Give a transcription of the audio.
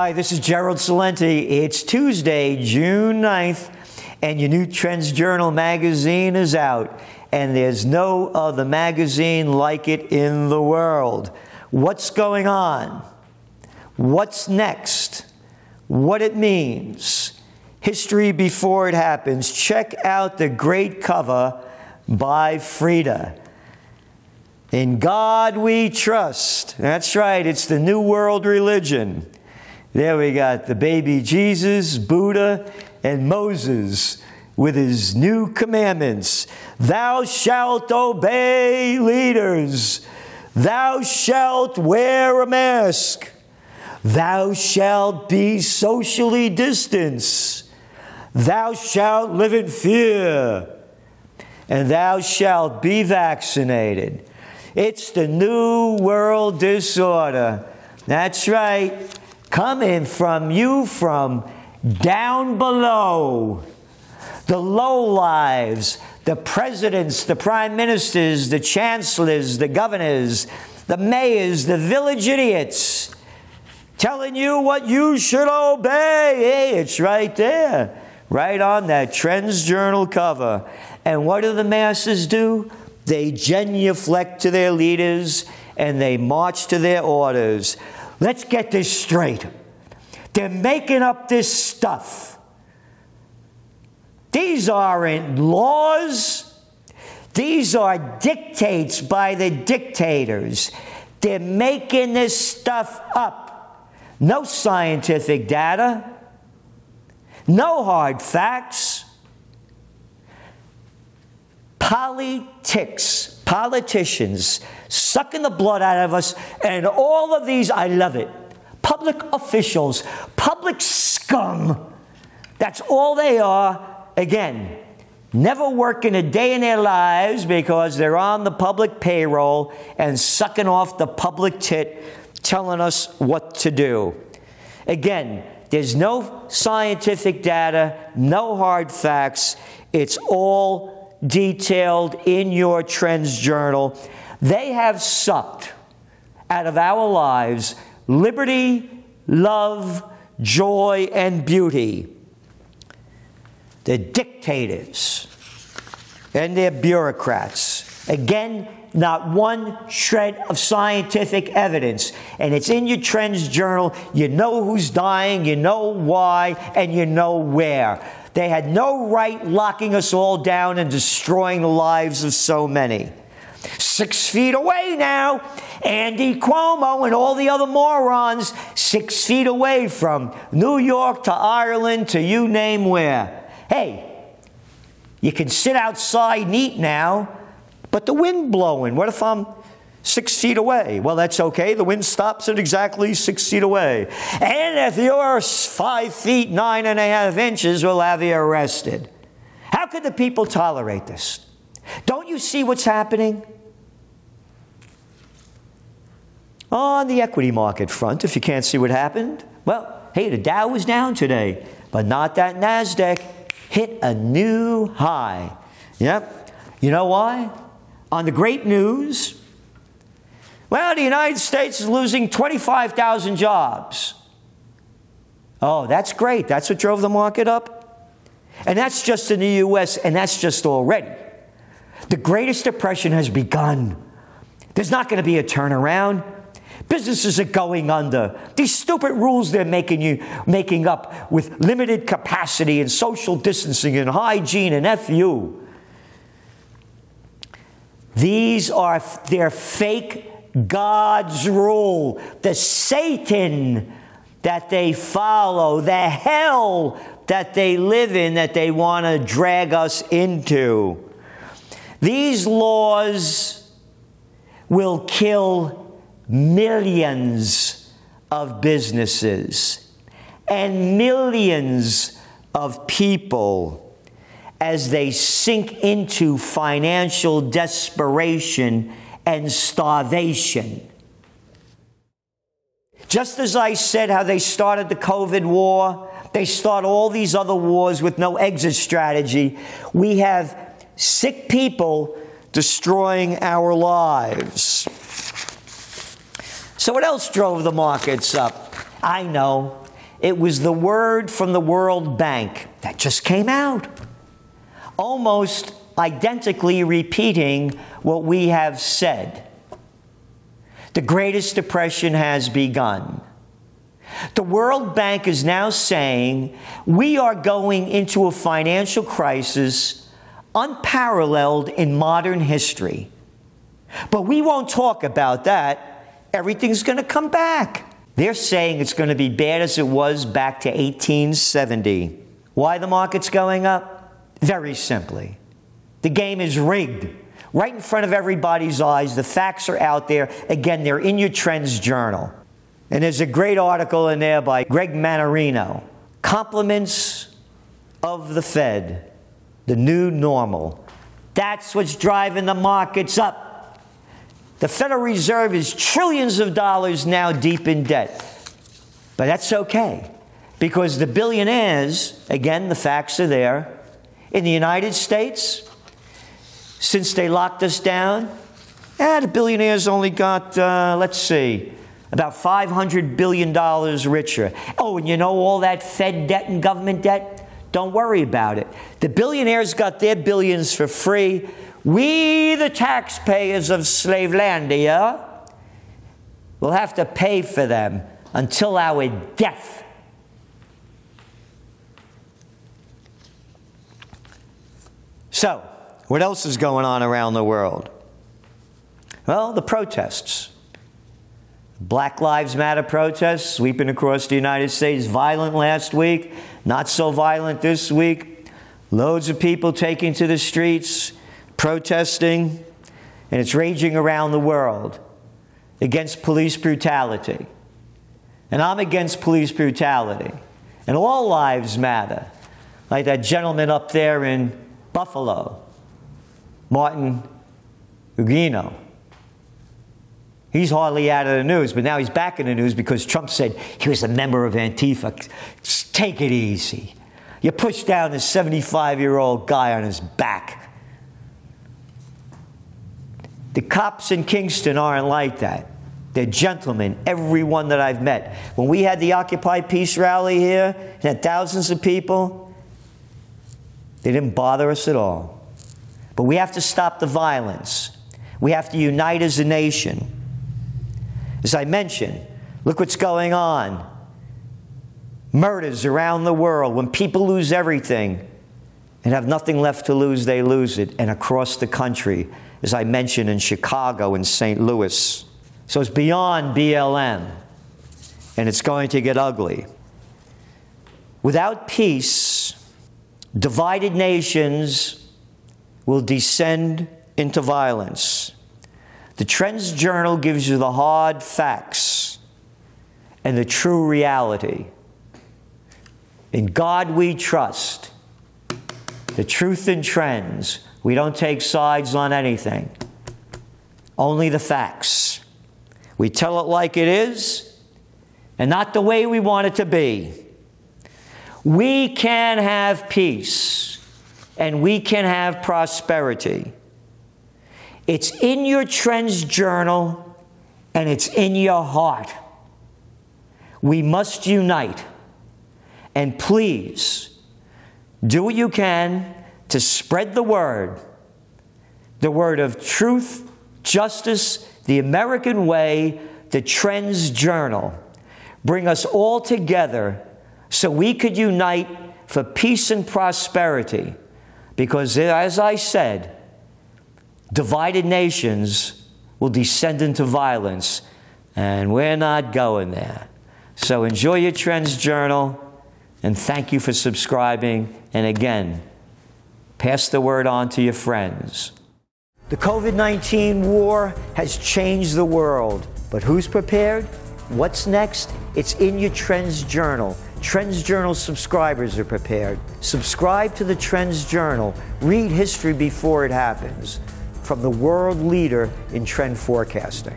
Hi, this is Gerald Celente. It's Tuesday, June 9th, and your new Trends Journal magazine is out. And there's no other magazine like it in the world. What's going on? What's next? What it means? History before it happens. Check out the great cover by Frida. In God we trust. That's right, it's the New World religion. There we got the baby Jesus, Buddha, and Moses with his new commandments. Thou shalt obey leaders. Thou shalt wear a mask. Thou shalt be socially distanced. Thou shalt live in fear. And thou shalt be vaccinated. It's the new world disorder. That's right coming from you from down below. The low lives, the presidents, the prime ministers, the chancellors, the governors, the mayors, the village idiots, telling you what you should obey. Hey, it's right there, right on that Trends Journal cover. And what do the masses do? They genuflect to their leaders and they march to their orders. Let's get this straight. They're making up this stuff. These aren't laws. These are dictates by the dictators. They're making this stuff up. No scientific data, no hard facts. Politics, politicians sucking the blood out of us, and all of these, I love it. Public officials, public scum. That's all they are. Again, never working a day in their lives because they're on the public payroll and sucking off the public tit, telling us what to do. Again, there's no scientific data, no hard facts. It's all detailed in your Trends Journal. They have sucked out of our lives liberty, love, joy, and beauty. The dictators and their bureaucrats. Again, not one shred of scientific evidence. And it's in your Trends Journal. You know who's dying, you know why, and you know where. They had no right locking us all down and destroying the lives of so many. Six feet away now, Andy Cuomo and all the other morons, six feet away from New York to Ireland to you name where. Hey, you can sit outside and eat now, but the wind blowing. What if I'm six feet away? Well, that's okay. The wind stops at exactly six feet away. And if you're five feet nine and a half inches, we'll have you arrested. How could the people tolerate this? Don't you see what's happening? On the equity market front, if you can't see what happened, well, hey, the Dow was down today, but not that NASDAQ hit a new high. Yep. You know why? On the great news, well, the United States is losing 25,000 jobs. Oh, that's great. That's what drove the market up. And that's just in the US, and that's just already. The greatest depression has begun. There's not going to be a turnaround. Businesses are going under. These stupid rules they're making you making up with limited capacity and social distancing and hygiene and FU. These are their fake God's rule, the Satan that they follow, the hell that they live in that they want to drag us into. These laws will kill millions of businesses and millions of people as they sink into financial desperation and starvation. Just as I said how they started the COVID war, they start all these other wars with no exit strategy. We have sick people destroying our lives. So, what else drove the markets up? I know. it was the word from the World Bank that just came out, almost identically repeating what we have said. The Greatest Depression has begun. The World Bank is now saying we are going into a financial crisis unparalleled in modern history. But we won't talk about that. Everything's going to come back. They're saying it's going to be bad as it was back to 1870. Why the market's going up? Very simply. The game is rigged. Right in front of everybody's eyes, the facts are out there. Again, they're in your Trends Journal. And there's a great article in there by Greg Mannarino Compliments of the Fed, the new normal. That's what's driving the markets up. The Federal Reserve is trillions of dollars now deep in debt. But that's okay because the billionaires, again, the facts are there, in the United States, since they locked us down, eh, the billionaires only got, uh, let's see, about $500 billion richer. Oh, and you know all that Fed debt and government debt? Don't worry about it. The billionaires got their billions for free. We, the taxpayers of Slavelandia, will have to pay for them until our death. So, what else is going on around the world? Well, the protests. Black Lives Matter protests sweeping across the United States, violent last week, not so violent this week. Loads of people taking to the streets, protesting, and it's raging around the world against police brutality. And I'm against police brutality. And all lives matter. Like that gentleman up there in Buffalo, Martin Gugino. He's hardly out of the news, but now he's back in the news because Trump said he was a member of Antifa. Take it easy. You push down this 75 year old guy on his back. The cops in Kingston aren't like that. They're gentlemen, everyone that I've met. When we had the Occupy Peace rally here, and had thousands of people, they didn't bother us at all. But we have to stop the violence. We have to unite as a nation. As I mentioned, look what's going on. Murders around the world. When people lose everything and have nothing left to lose, they lose it. And across the country, as I mentioned in Chicago and St. Louis. So it's beyond BLM, and it's going to get ugly. Without peace, divided nations will descend into violence. The Trends Journal gives you the hard facts and the true reality. In God we trust. The truth and trends. We don't take sides on anything, only the facts. We tell it like it is and not the way we want it to be. We can have peace and we can have prosperity it's in your trends journal and it's in your heart. We must unite. And please do what you can to spread the word the word of truth, justice, the American way, the Trends Journal. Bring us all together so we could unite for peace and prosperity. Because, as I said, divided nations will descend into violence, and we're not going there. So enjoy your Trends Journal, and thank you for subscribing. And again, pass the word on to your friends. The COVID 19 war has changed the world, but who's prepared? What's next? It's in your Trends Journal. Trends Journal subscribers are prepared. Subscribe to the Trends Journal. Read history before it happens from the world leader in trend forecasting.